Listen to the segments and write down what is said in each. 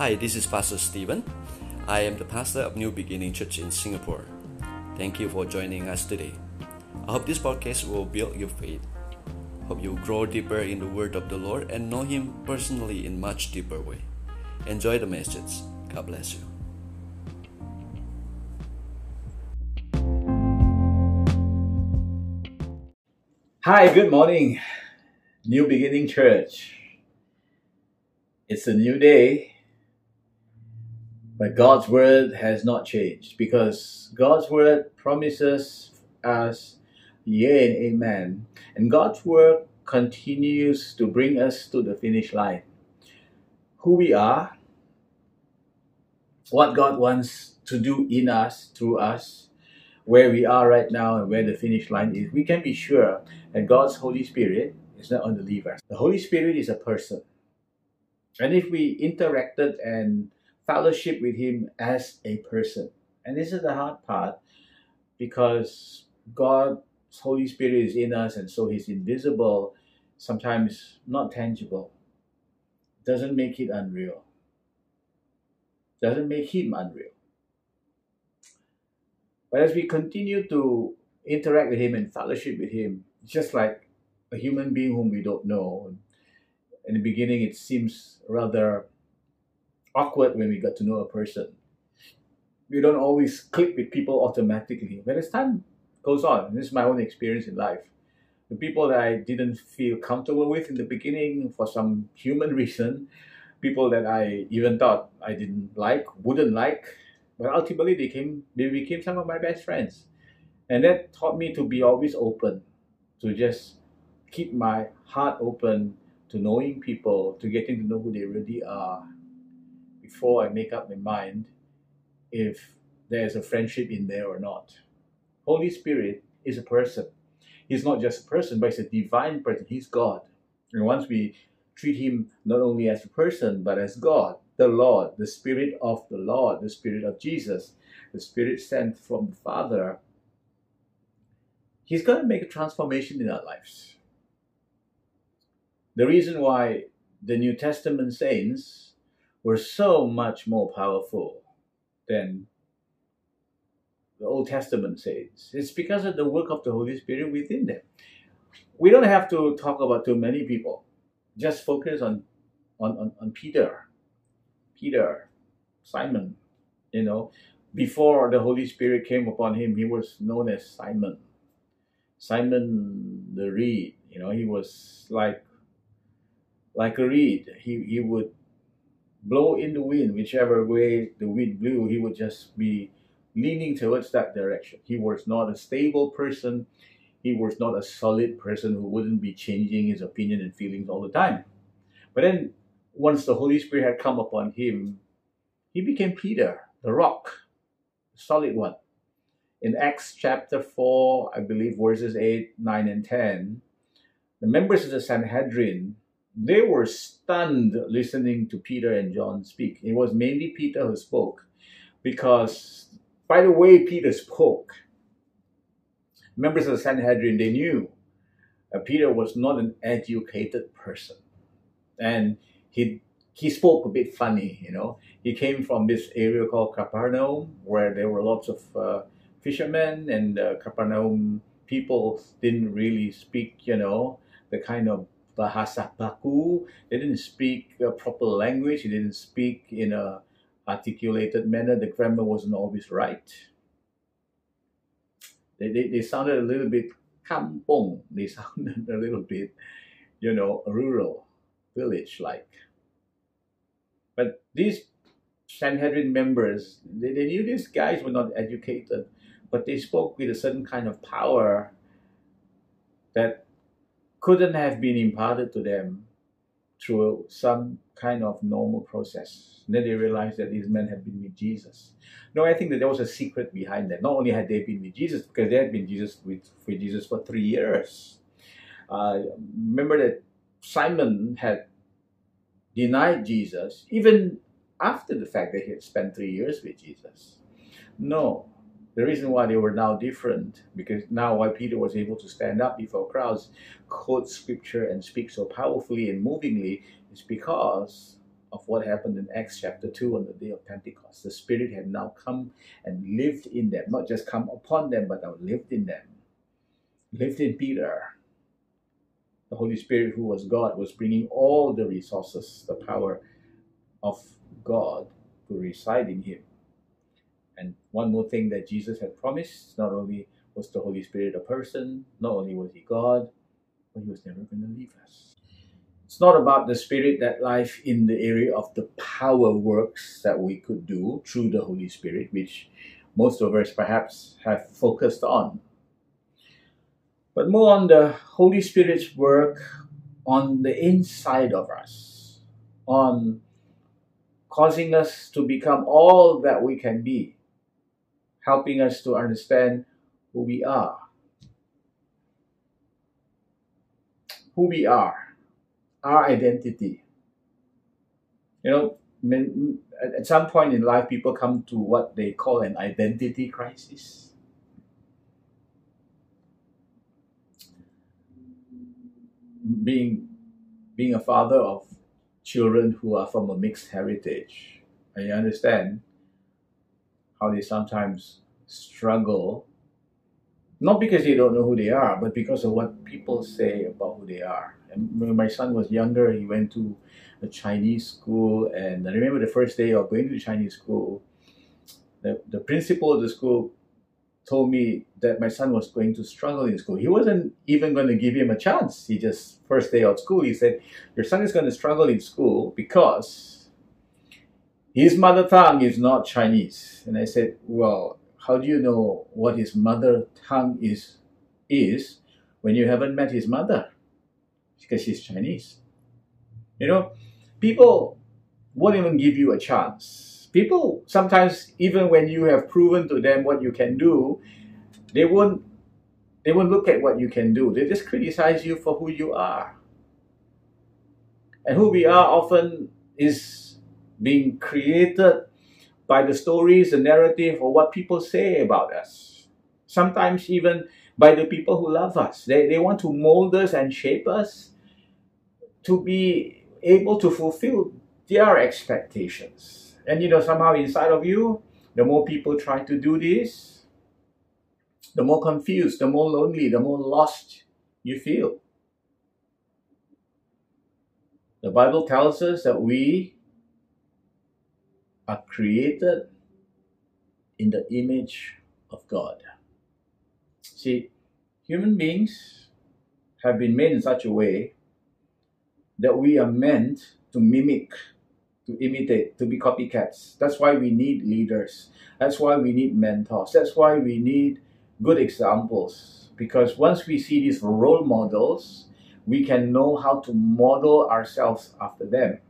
Hi, this is Pastor Stephen. I am the pastor of New Beginning Church in Singapore. Thank you for joining us today. I hope this podcast will build your faith. Hope you grow deeper in the Word of the Lord and know Him personally in much deeper way. Enjoy the message. God bless you. Hi, good morning, New Beginning Church. It's a new day, but God's word has not changed because God's word promises us yea and amen. And God's word continues to bring us to the finish line. Who we are, what God wants to do in us, through us, where we are right now and where the finish line is, we can be sure that God's Holy Spirit is not going to leave us. The Holy Spirit is a person. And if we interacted and fellowship with Him as a person, and this is the hard part because God's Holy Spirit is in us and so He's invisible, sometimes not tangible, doesn't make it unreal, doesn't make Him unreal. But as we continue to interact with Him and fellowship with Him, just like a human being whom we don't know. In the beginning, it seems rather awkward when we got to know a person. We don't always click with people automatically. But as time goes on, this is my own experience in life. The people that I didn't feel comfortable with in the beginning for some human reason, people that I even thought I didn't like, wouldn't like, but ultimately they came they became some of my best friends. And that taught me to be always open, to just keep my heart open to knowing people, to getting to know who they really are before I make up my mind if there's a friendship in there or not. Holy Spirit is a person. He's not just a person, but he's a divine person. He's God. And once we treat him not only as a person, but as God, the Lord, the Spirit of the Lord, the Spirit of Jesus, the Spirit sent from the Father, He's going to make a transformation in our lives. The reason why the New Testament saints were so much more powerful than the Old Testament saints It's because of the work of the Holy Spirit within them. We don't have to talk about too many people. Just focus on, on, on, on Peter Peter, Simon, you know, before the Holy Spirit came upon him, he was known as Simon. Simon the reed, you know, he was like like a reed. He he would blow in the wind, whichever way the wind blew, he would just be leaning towards that direction. He was not a stable person. He was not a solid person who wouldn't be changing his opinion and feelings all the time. But then once the Holy Spirit had come upon him, he became Peter, the rock, the solid one. In Acts chapter 4, I believe verses 8, 9, and 10, the members of the Sanhedrin, they were stunned listening to Peter and John speak. It was mainly Peter who spoke because by the way Peter spoke, members of the Sanhedrin, they knew Peter was not an educated person. And he he spoke a bit funny, you know. He came from this area called Capernaum, where there were lots of uh, fishermen, and uh, Capernaum people didn't really speak, you know, the kind of bahasa baku. They didn't speak a proper language. They didn't speak in a articulated manner. The grammar wasn't always right. They, they, they sounded a little bit kampong. They sounded a little bit, you know, rural, village-like. But these Sanhedrin members, they, they knew these guys were not educated, but they spoke with a certain kind of power that couldn't have been imparted to them through some kind of normal process. Then they realized that these men had been with Jesus. No, I think that there was a secret behind that. Not only had they been with Jesus, because they had been Jesus with, with Jesus for three years. Uh, remember that Simon had denied Jesus even after the fact that he had spent three years with Jesus. No. The reason why they were now different, because now why Peter was able to stand up before crowds, quote scripture, and speak so powerfully and movingly, is because of what happened in Acts chapter 2 on the day of Pentecost. The Spirit had now come and lived in them, not just come upon them, but now lived in them. Lived in Peter. The Holy Spirit, who was God, was bringing all the resources, the power of God to reside in him. And one more thing that Jesus had promised not only was the Holy Spirit a person, not only was he God, but he was never going to leave us. It's not about the Spirit that life in the area of the power works that we could do through the Holy Spirit, which most of us perhaps have focused on. But more on the Holy Spirit's work on the inside of us, on causing us to become all that we can be, helping us to understand who we are. Who we are, our identity. You know, at some point in life, people come to what they call an identity crisis. Being, being a father of children who are from a mixed heritage, I understand how they sometimes struggle not because they don't know who they are, but because of what people say about who they are. And when my son was younger, he went to a Chinese school, and I remember the first day of going to the Chinese school, the, the principal of the school told me that my son was going to struggle in school. He wasn't even going to give him a chance. He just, first day of school, he said, Your son is going to struggle in school because his mother tongue is not Chinese. And I said, Well, how do you know what his mother tongue is is when you haven't met his mother? Because she's chinese. You know people won't even give you a chance. People sometimes even when you have proven to them what you can do they won't they won't look at what you can do. They just criticize you for who you are. And who we are often is being created by the stories, the narrative, or what people say about us. Sometimes even by the people who love us. They, they want to mold us and shape us to be able to fulfill their expectations. And you know, somehow inside of you, the more people try to do this, the more confused, the more lonely, the more lost you feel. The Bible tells us that we are created in the image of God. See, human beings have been made in such a way that we are meant to mimic, to imitate, to be copycats. That's why we need leaders. That's why we need mentors. That's why we need good examples. Because once we see these role models, we can know how to model ourselves after them.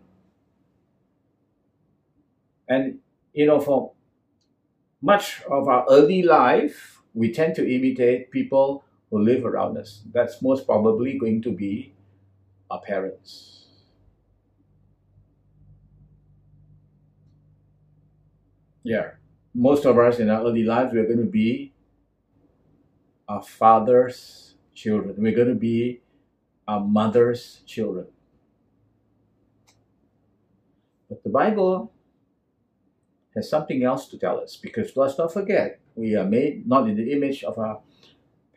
And, you know, for much of our early life, we tend to imitate people who live around us. That's most probably going to be our parents. Yeah, most of us in our early lives, we're going to be our father's children. We're going to be our mother's children. But the Bible has something else to tell us because let's not forget we are made not in the image of our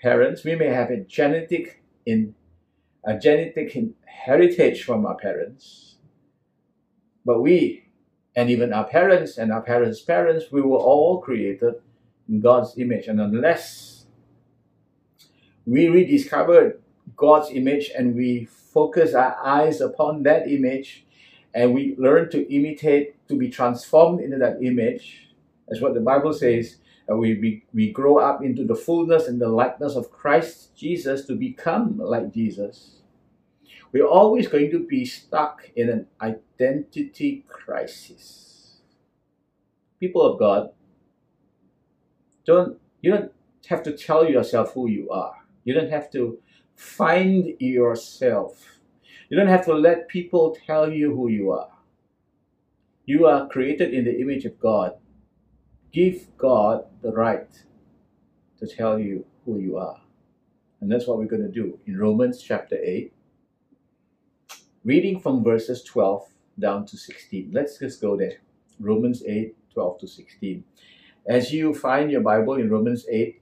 parents we may have a genetic in a genetic heritage from our parents but we and even our parents and our parents parents we were all created in god's image and unless we rediscovered god's image and we focus our eyes upon that image and we learn to imitate, to be transformed into that image, as what the Bible says, and we, we, we grow up into the fullness and the likeness of Christ Jesus to become like Jesus. We're always going to be stuck in an identity crisis. People of God, don't you don't have to tell yourself who you are. You don't have to find yourself you don't have to let people tell you who you are. You are created in the image of God. Give God the right to tell you who you are. And that's what we're going to do in Romans chapter 8, reading from verses 12 down to 16. Let's just go there. Romans 8, 12 to 16. As you find your Bible in Romans 8,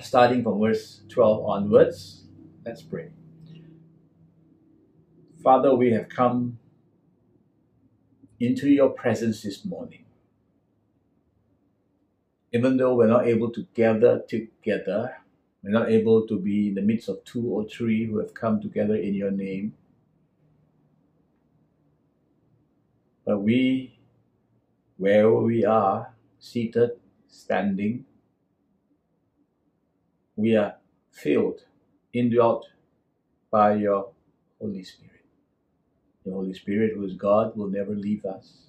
starting from verse 12 onwards, let's pray. Father, we have come into your presence this morning. Even though we're not able to gather together, we're not able to be in the midst of two or three who have come together in your name. But we, wherever we are, seated, standing, we are filled, indwelt by your Holy Spirit. Your Holy Spirit, who is God, will never leave us.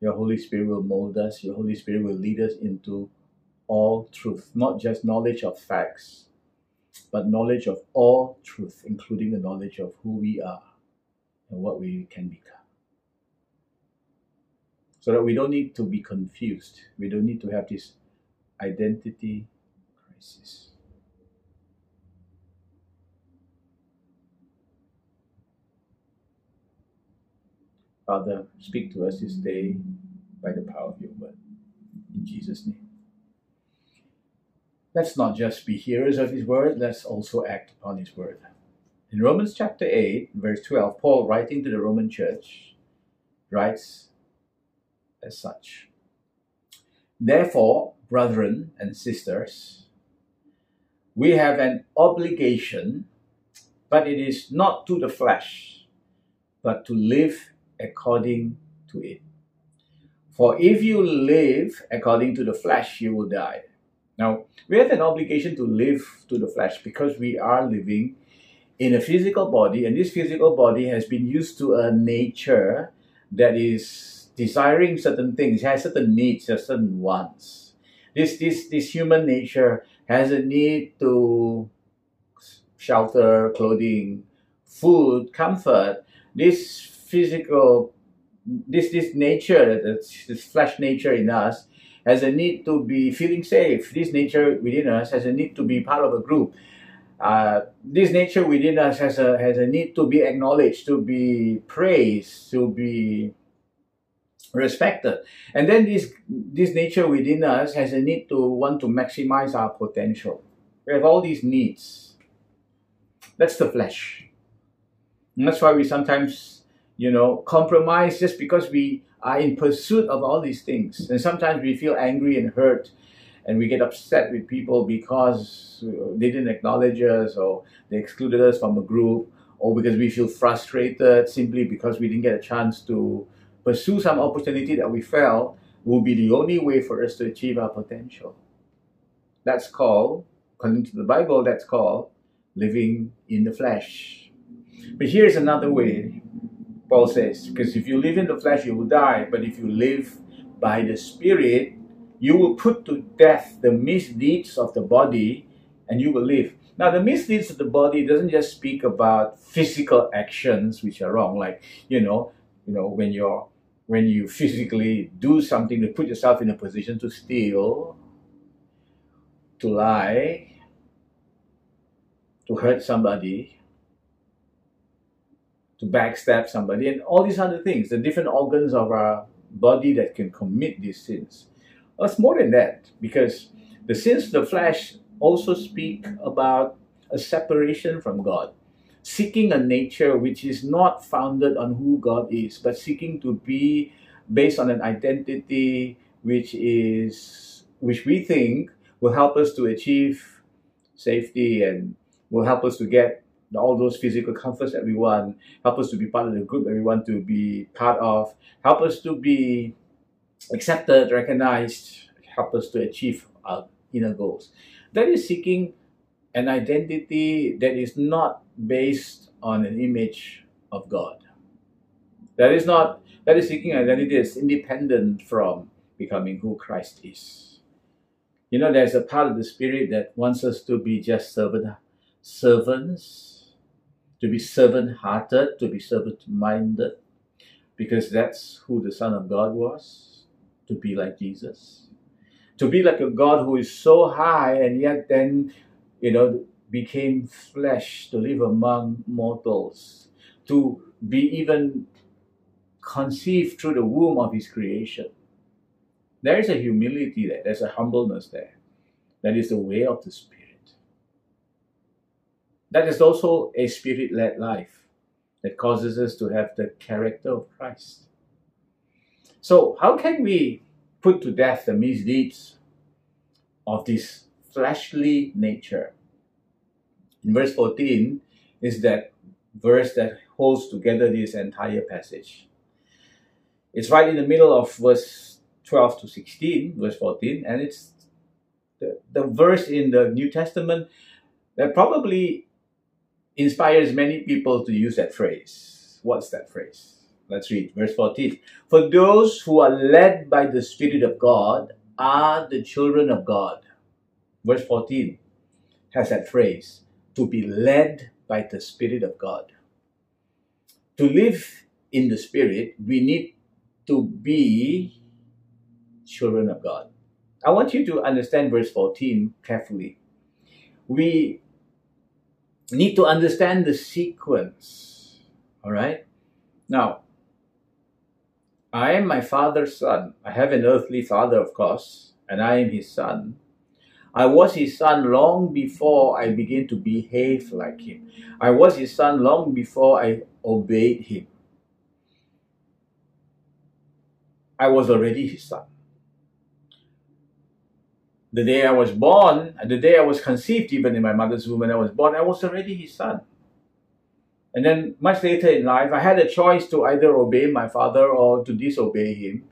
Your Holy Spirit will mold us. Your Holy Spirit will lead us into all truth, not just knowledge of facts, but knowledge of all truth, including the knowledge of who we are and what we can become. So that we don't need to be confused. We don't need to have this identity crisis. Father, speak to us this day by the power of your word. In Jesus' name. Let's not just be hearers of his word, let's also act upon his word. In Romans chapter 8, verse 12, Paul, writing to the Roman church, writes as such Therefore, brethren and sisters, we have an obligation, but it is not to the flesh, but to live according to it. For if you live according to the flesh, you will die. Now, we have an obligation to live to the flesh because we are living in a physical body, and this physical body has been used to a nature that is desiring certain things, has certain needs, has certain wants. This, this, this human nature has a need to shelter, clothing, food, comfort. This physical, this this nature, this, this flesh nature in us, has a need to be feeling safe. This nature within us has a need to be part of a group. Uh, this nature within us has a has a need to be acknowledged, to be praised, to be respected. And then this this nature within us has a need to want to maximize our potential. We have all these needs. That's the flesh. And that's why we sometimes you know, compromise just because we are in pursuit of all these things. And sometimes we feel angry and hurt and we get upset with people because they didn't acknowledge us or they excluded us from a group or because we feel frustrated simply because we didn't get a chance to pursue some opportunity that we felt will be the only way for us to achieve our potential. That's called, according to the Bible, that's called living in the flesh. But here's another way Paul says, because if you live in the flesh, you will die. But if you live by the Spirit, you will put to death the misdeeds of the body and you will live. Now, the misdeeds of the body doesn't just speak about physical actions which are wrong, like you know, you know, when you're when you physically do something to put yourself in a position to steal, to lie, to hurt somebody, to backstab somebody, and all these other things, the different organs of our body that can commit these sins. It's more than that, because the sins of the flesh also speak about a separation from God, seeking a nature which is not founded on who God is, but seeking to be based on an identity which is which we think will help us to achieve safety and will help us to get all those physical comforts that we want, help us to be part of the group that we want to be part of, help us to be accepted, recognized, help us to achieve our inner goals. That is seeking an identity that is not based on an image of God. That is not that is seeking an identity that's independent from becoming who Christ is. You know, there's a part of the spirit that wants us to be just servant servants to be servant hearted, to be servant minded, because that's who the Son of God was, to be like Jesus. To be like a God who is so high and yet then, you know, became flesh to live among mortals, to be even conceived through the womb of his creation. There is a humility there, there's a humbleness there. That is the way of the Spirit. That is also a spirit led life that causes us to have the character of Christ. So, how can we put to death the misdeeds of this fleshly nature? In verse 14 is that verse that holds together this entire passage. It's right in the middle of verse 12 to 16, verse 14, and it's the, the verse in the New Testament that probably inspires many people to use that phrase. What's that phrase? Let's read verse 14. For those who are led by the Spirit of God are the children of God. Verse 14 has that phrase to be led by the Spirit of God. To live in the Spirit, we need to be children of God. I want you to understand verse 14 carefully. We need to understand the sequence. All right? Now, I am my father's son. I have an earthly father, of course, and I am his son. I was his son long before I began to behave like him. I was his son long before I obeyed him. I was already his son. The day I was born, the day I was conceived, even in my mother's womb when I was born, I was already his son. And then much later in life, I had a choice to either obey my father or to disobey him.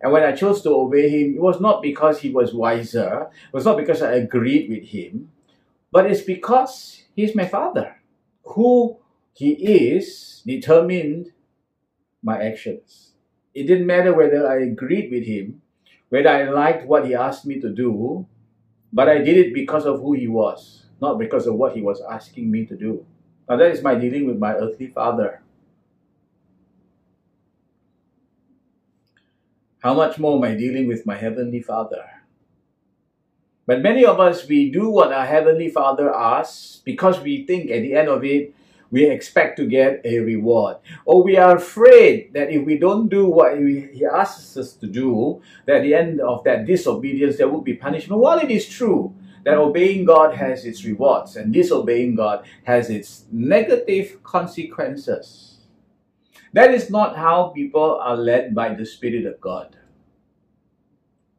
And when I chose to obey him, it was not because he was wiser, it was not because I agreed with him, but it's because he's my father. Who he is determined my actions. It didn't matter whether I agreed with him, whether I liked what he asked me to do, but I did it because of who he was, not because of what he was asking me to do. Now, that is my dealing with my earthly father. How much more am I dealing with my heavenly father? But many of us, we do what our heavenly father asks because we think at the end of it, we expect to get a reward. Or we are afraid that if we don't do what he asks us to do, that at the end of that disobedience, there will be punishment. While it is true that obeying God has its rewards and disobeying God has its negative consequences. That is not how people are led by the Spirit of God.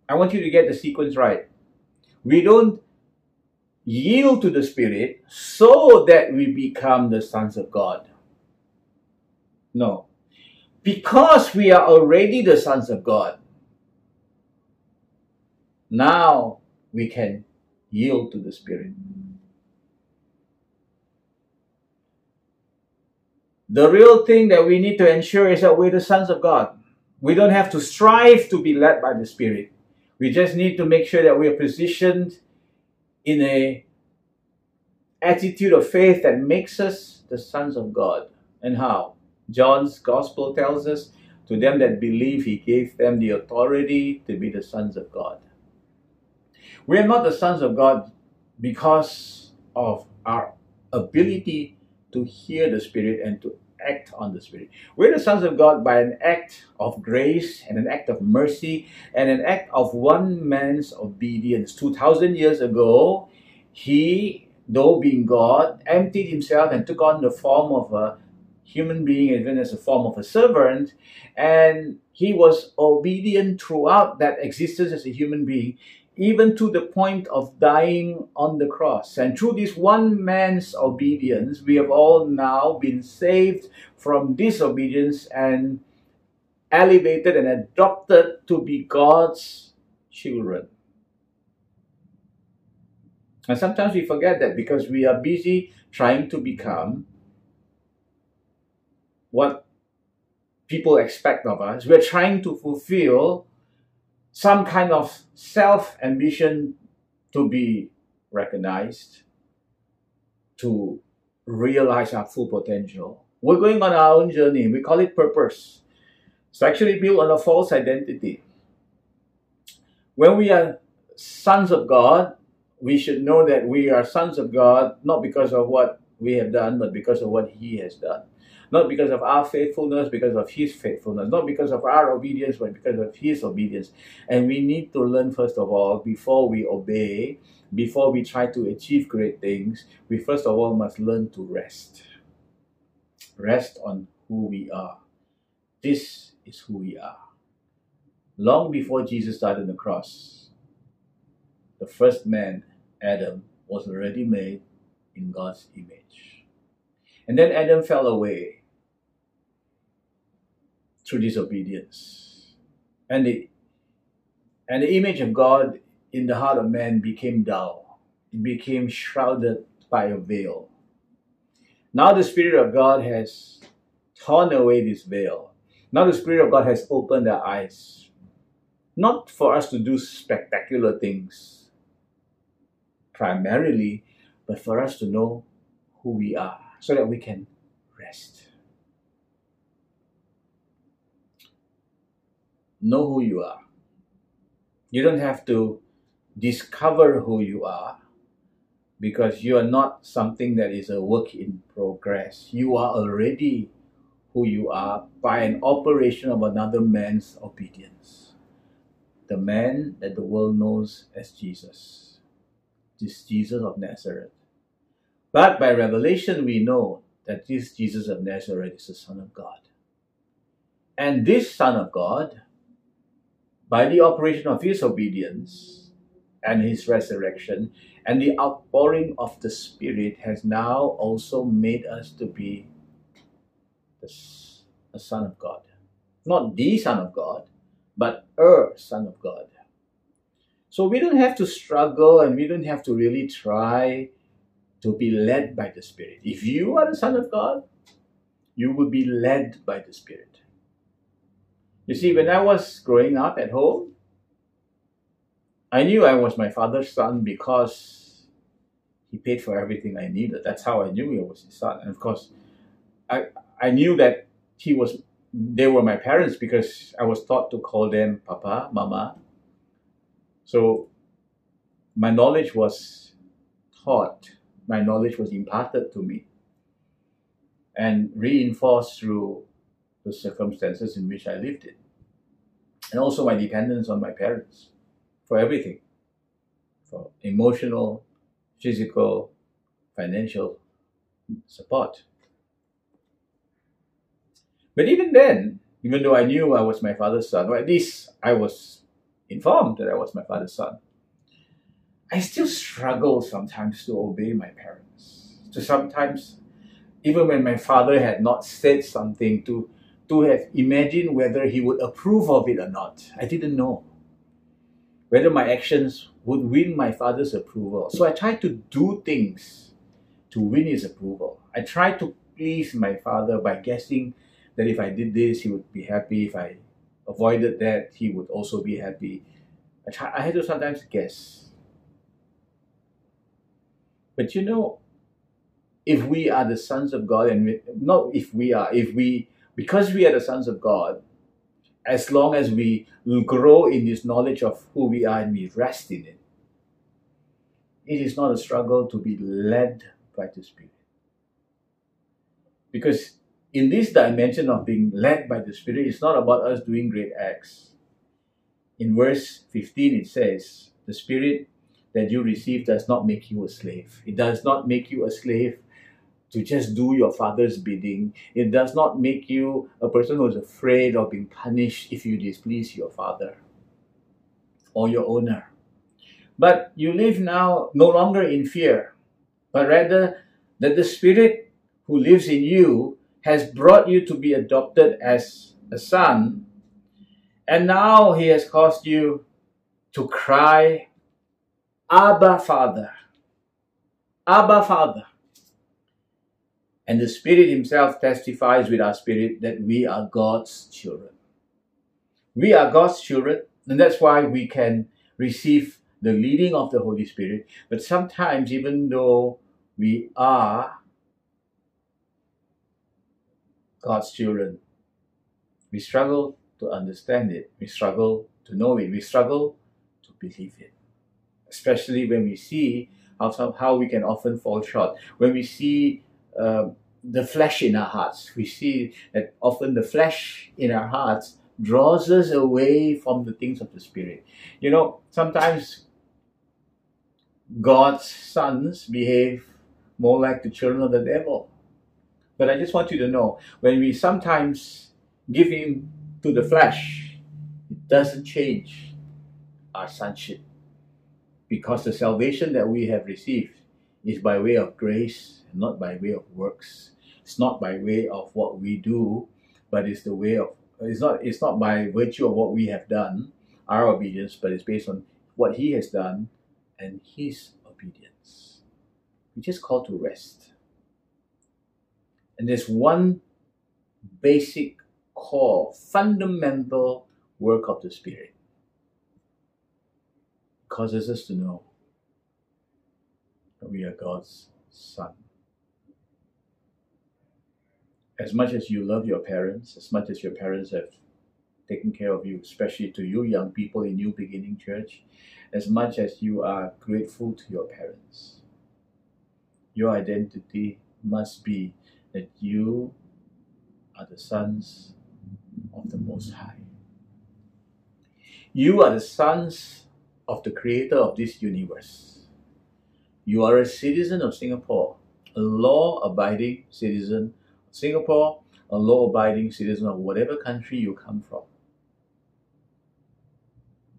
I want you to get the sequence right. We don't yield to the Spirit so that we become the sons of God. No. Because we are already the sons of God, now we can yield to the Spirit. The real thing that we need to ensure is that we're the sons of God. We don't have to strive to be led by the Spirit. We just need to make sure that we are positioned in a attitude of faith that makes us the sons of God. And how? John's gospel tells us, to them that believe, he gave them the authority to be the sons of God. We are not the sons of God because of our ability to hear the Spirit and to act on the Spirit. We're the sons of God by an act of grace and an act of mercy and an act of one man's obedience. 2,000 years ago, he, though being God, emptied himself and took on the form of a human being, even as a form of a servant, and he was obedient throughout that existence as a human being even to the point of dying on the cross. And through this one man's obedience, we have all now been saved from disobedience and elevated and adopted to be God's children. And sometimes we forget that because we are busy trying to become what people expect of us. We're trying to fulfill some kind of self ambition to be recognized, to realize our full potential. We're going on our own journey. We call it purpose. It's actually built on a false identity. When we are sons of God, we should know that we are sons of God not because of what we have done, but because of what He has done. Not because of our faithfulness, because of His faithfulness. Not because of our obedience, but because of His obedience. And we need to learn, first of all, before we obey, before we try to achieve great things, we first of all must learn to rest. Rest on who we are. This is who we are. Long before Jesus died on the cross, the first man, Adam, was already made in God's image. And then Adam fell away through disobedience. And the, and the image of God in the heart of man became dull. It became shrouded by a veil. Now the Spirit of God has torn away this veil. Now the Spirit of God has opened our eyes. Not for us to do spectacular things, primarily, but for us to know who we are so that we can rest. Know who you are. You don't have to discover who you are because you are not something that is a work in progress. You are already who you are by an operation of another man's obedience. The man that the world knows as Jesus. This Jesus of Nazareth. But by revelation, we know that this Jesus of Nazareth is the Son of God. And this Son of God, by the operation of his obedience and his resurrection and the outpouring of the Spirit, has now also made us to be the, a Son of God. Not the Son of God, but a Son of God. So we don't have to struggle and we don't have to really try to be led by the Spirit. If you are the Son of God, you will be led by the Spirit. You see, when I was growing up at home, I knew I was my father's son because he paid for everything I needed. That's how I knew I was his son. And of course, I I knew that he was they were my parents because I was taught to call them papa, mama. So my knowledge was taught my knowledge was imparted to me and reinforced through the circumstances in which I lived in. And also my dependence on my parents for everything for emotional, physical, financial support. But even then, even though I knew I was my father's son, or at least I was informed that I was my father's son, I still struggle sometimes to obey my parents. To sometimes, even when my father had not said something, to to have imagined whether he would approve of it or not. I didn't know whether my actions would win my father's approval. So I tried to do things to win his approval. I tried to please my father by guessing that if I did this, he would be happy. If I avoided that, he would also be happy. I, try, I had to sometimes guess but you know, if we are the sons of God, and we, not if we are, if we, because we are the sons of God, as long as we grow in this knowledge of who we are and we rest in it, it is not a struggle to be led by the Spirit. Because in this dimension of being led by the Spirit, it's not about us doing great acts. In verse 15, it says, The Spirit that you receive does not make you a slave. It does not make you a slave to just do your father's bidding. It does not make you a person who is afraid of being punished if you displease your father or your owner. But you live now no longer in fear, but rather that the Spirit who lives in you has brought you to be adopted as a son, and now He has caused you to cry, Abba Father. Abba Father. And the Spirit Himself testifies with our spirit that we are God's children. We are God's children, and that's why we can receive the leading of the Holy Spirit. But sometimes, even though we are God's children, we struggle to understand it, we struggle to know it, we struggle to believe it especially when we see how, how we can often fall short. When we see uh, the flesh in our hearts. We see that often the flesh in our hearts draws us away from the things of the Spirit. You know, sometimes God's sons behave more like the children of the devil. But I just want you to know when we sometimes give in to the flesh, it doesn't change our sonship because the salvation that we have received is by way of grace and not by way of works. It's not by way of what we do, but it's the way of it's not it's not by virtue of what we have done, our obedience, but it's based on what he has done and his obedience. We just call to rest. And there's one basic core, fundamental work of the Spirit. It causes us to know that we are God's Son. As much as you love your parents, as much as your parents have taken care of you, especially to you young people in New Beginning Church, as much as you are grateful to your parents, your identity must be that you are the sons of the Most High. You are the sons of the creator of this universe. You are a citizen of Singapore, a law abiding citizen Singapore, a law abiding citizen of whatever country you come from.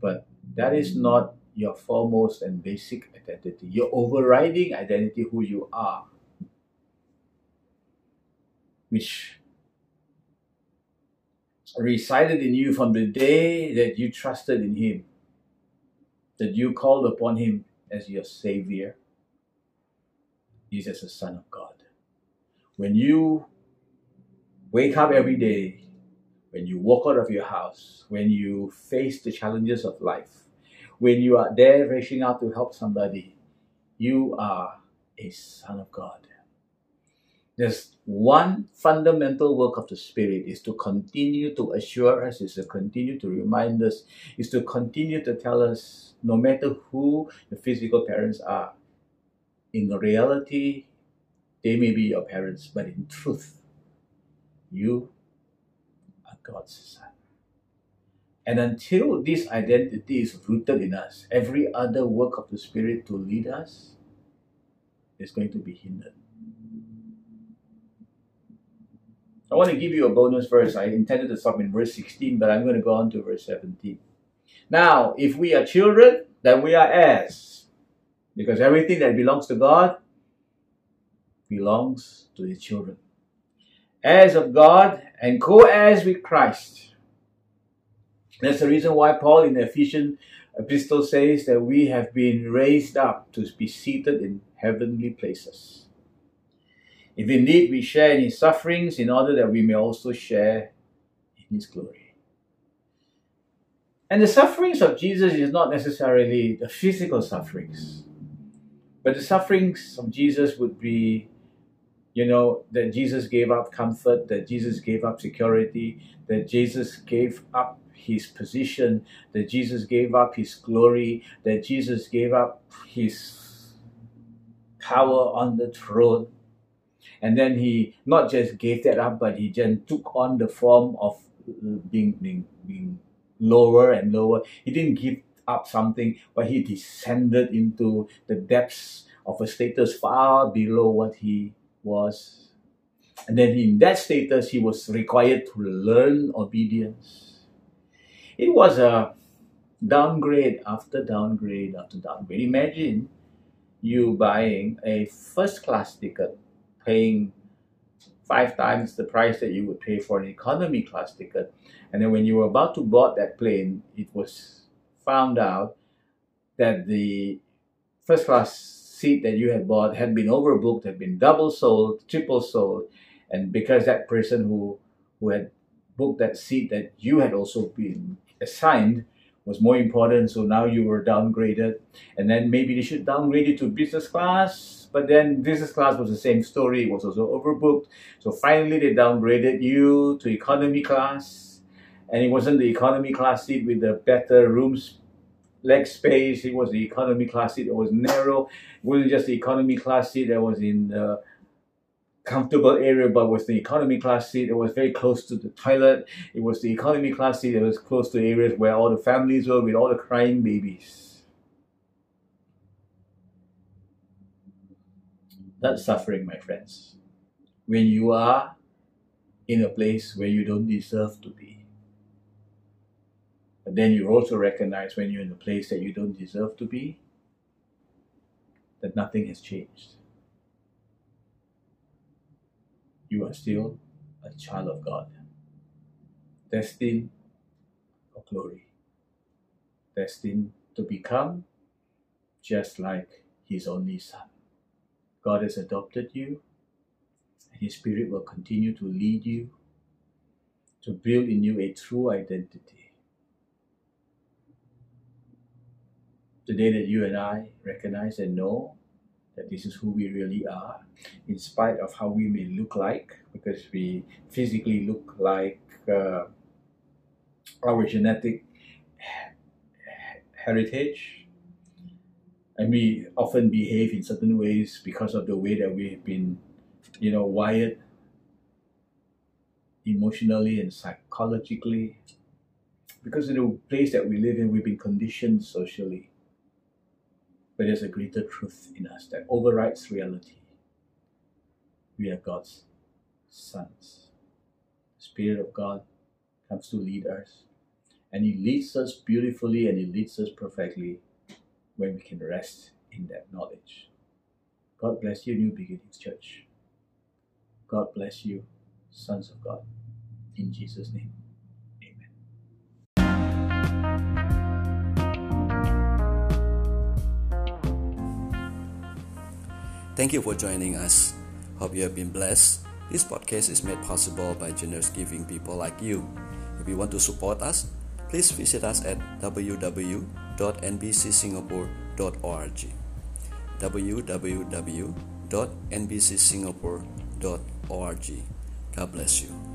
But that is not your foremost and basic identity, your overriding identity, who you are, which resided in you from the day that you trusted in Him, that you called upon Him as your Savior, is as a Son of God. When you wake up every day, when you walk out of your house, when you face the challenges of life, when you are there reaching out to help somebody, you are a Son of God. There's one fundamental work of the Spirit is to continue to assure us, is to continue to remind us, is to continue to tell us, no matter who the physical parents are, in reality, they may be your parents, but in truth, you are God's son. And until this identity is rooted in us, every other work of the Spirit to lead us is going to be hindered. I want to give you a bonus verse. I intended to stop in verse 16, but I'm going to go on to verse 17. Now, if we are children, then we are heirs. Because everything that belongs to God belongs to his children. Heirs of God and co heirs with Christ. That's the reason why Paul in the Ephesian epistle says that we have been raised up to be seated in heavenly places if indeed we share in his sufferings, in order that we may also share in his glory. And the sufferings of Jesus is not necessarily the physical sufferings, but the sufferings of Jesus would be, you know, that Jesus gave up comfort, that Jesus gave up security, that Jesus gave up his position, that Jesus gave up his glory, that Jesus gave up his power on the throne and then he not just gave that up, but he then took on the form of being, being, being lower and lower. He didn't give up something, but he descended into the depths of a status far below what he was. And then in that status, he was required to learn obedience. It was a downgrade after downgrade after downgrade. Imagine you buying a first class ticket paying five times the price that you would pay for an economy class ticket. And then when you were about to board that plane, it was found out that the first class seat that you had bought had been overbooked, had been double sold, triple sold. And because that person who, who had booked that seat that you had also been assigned was more important, so now you were downgraded. And then maybe they should downgrade you to business class but then business class was the same story. It was also overbooked. So finally, they downgraded you to economy class, and it wasn't the economy class seat with the better rooms leg space. It was the economy class seat that was narrow. It wasn't just the economy class seat that was in the comfortable area, but was the economy class seat. It was very close to the toilet. It was the economy class seat. It was close to areas where all the families were with all the crying babies. That's suffering, my friends. When you are in a place where you don't deserve to be. Then you also recognize when you're in a place that you don't deserve to be, that nothing has changed. You are still a child of God, destined for glory, destined to become just like His only Son. God has adopted you, and His Spirit will continue to lead you to build in you a true identity. Today, that you and I recognize and know that this is who we really are, in spite of how we may look like, because we physically look like uh, our genetic heritage. And we often behave in certain ways because of the way that we've been, you know, wired emotionally and psychologically. Because of the place that we live in, we've been conditioned socially but there's a greater truth in us that overrides reality. We are God's sons. The Spirit of God comes to lead us, and He leads us beautifully and He leads us perfectly when we can rest in that knowledge. God bless you, New Beginnings Church. God bless you, sons of God. In Jesus' name. Thank you for joining us. Hope you have been blessed. This podcast is made possible by generous giving people like you. If you want to support us, please visit us at www.nbcsingapore.org. www.nbcsingapore.org. God bless you.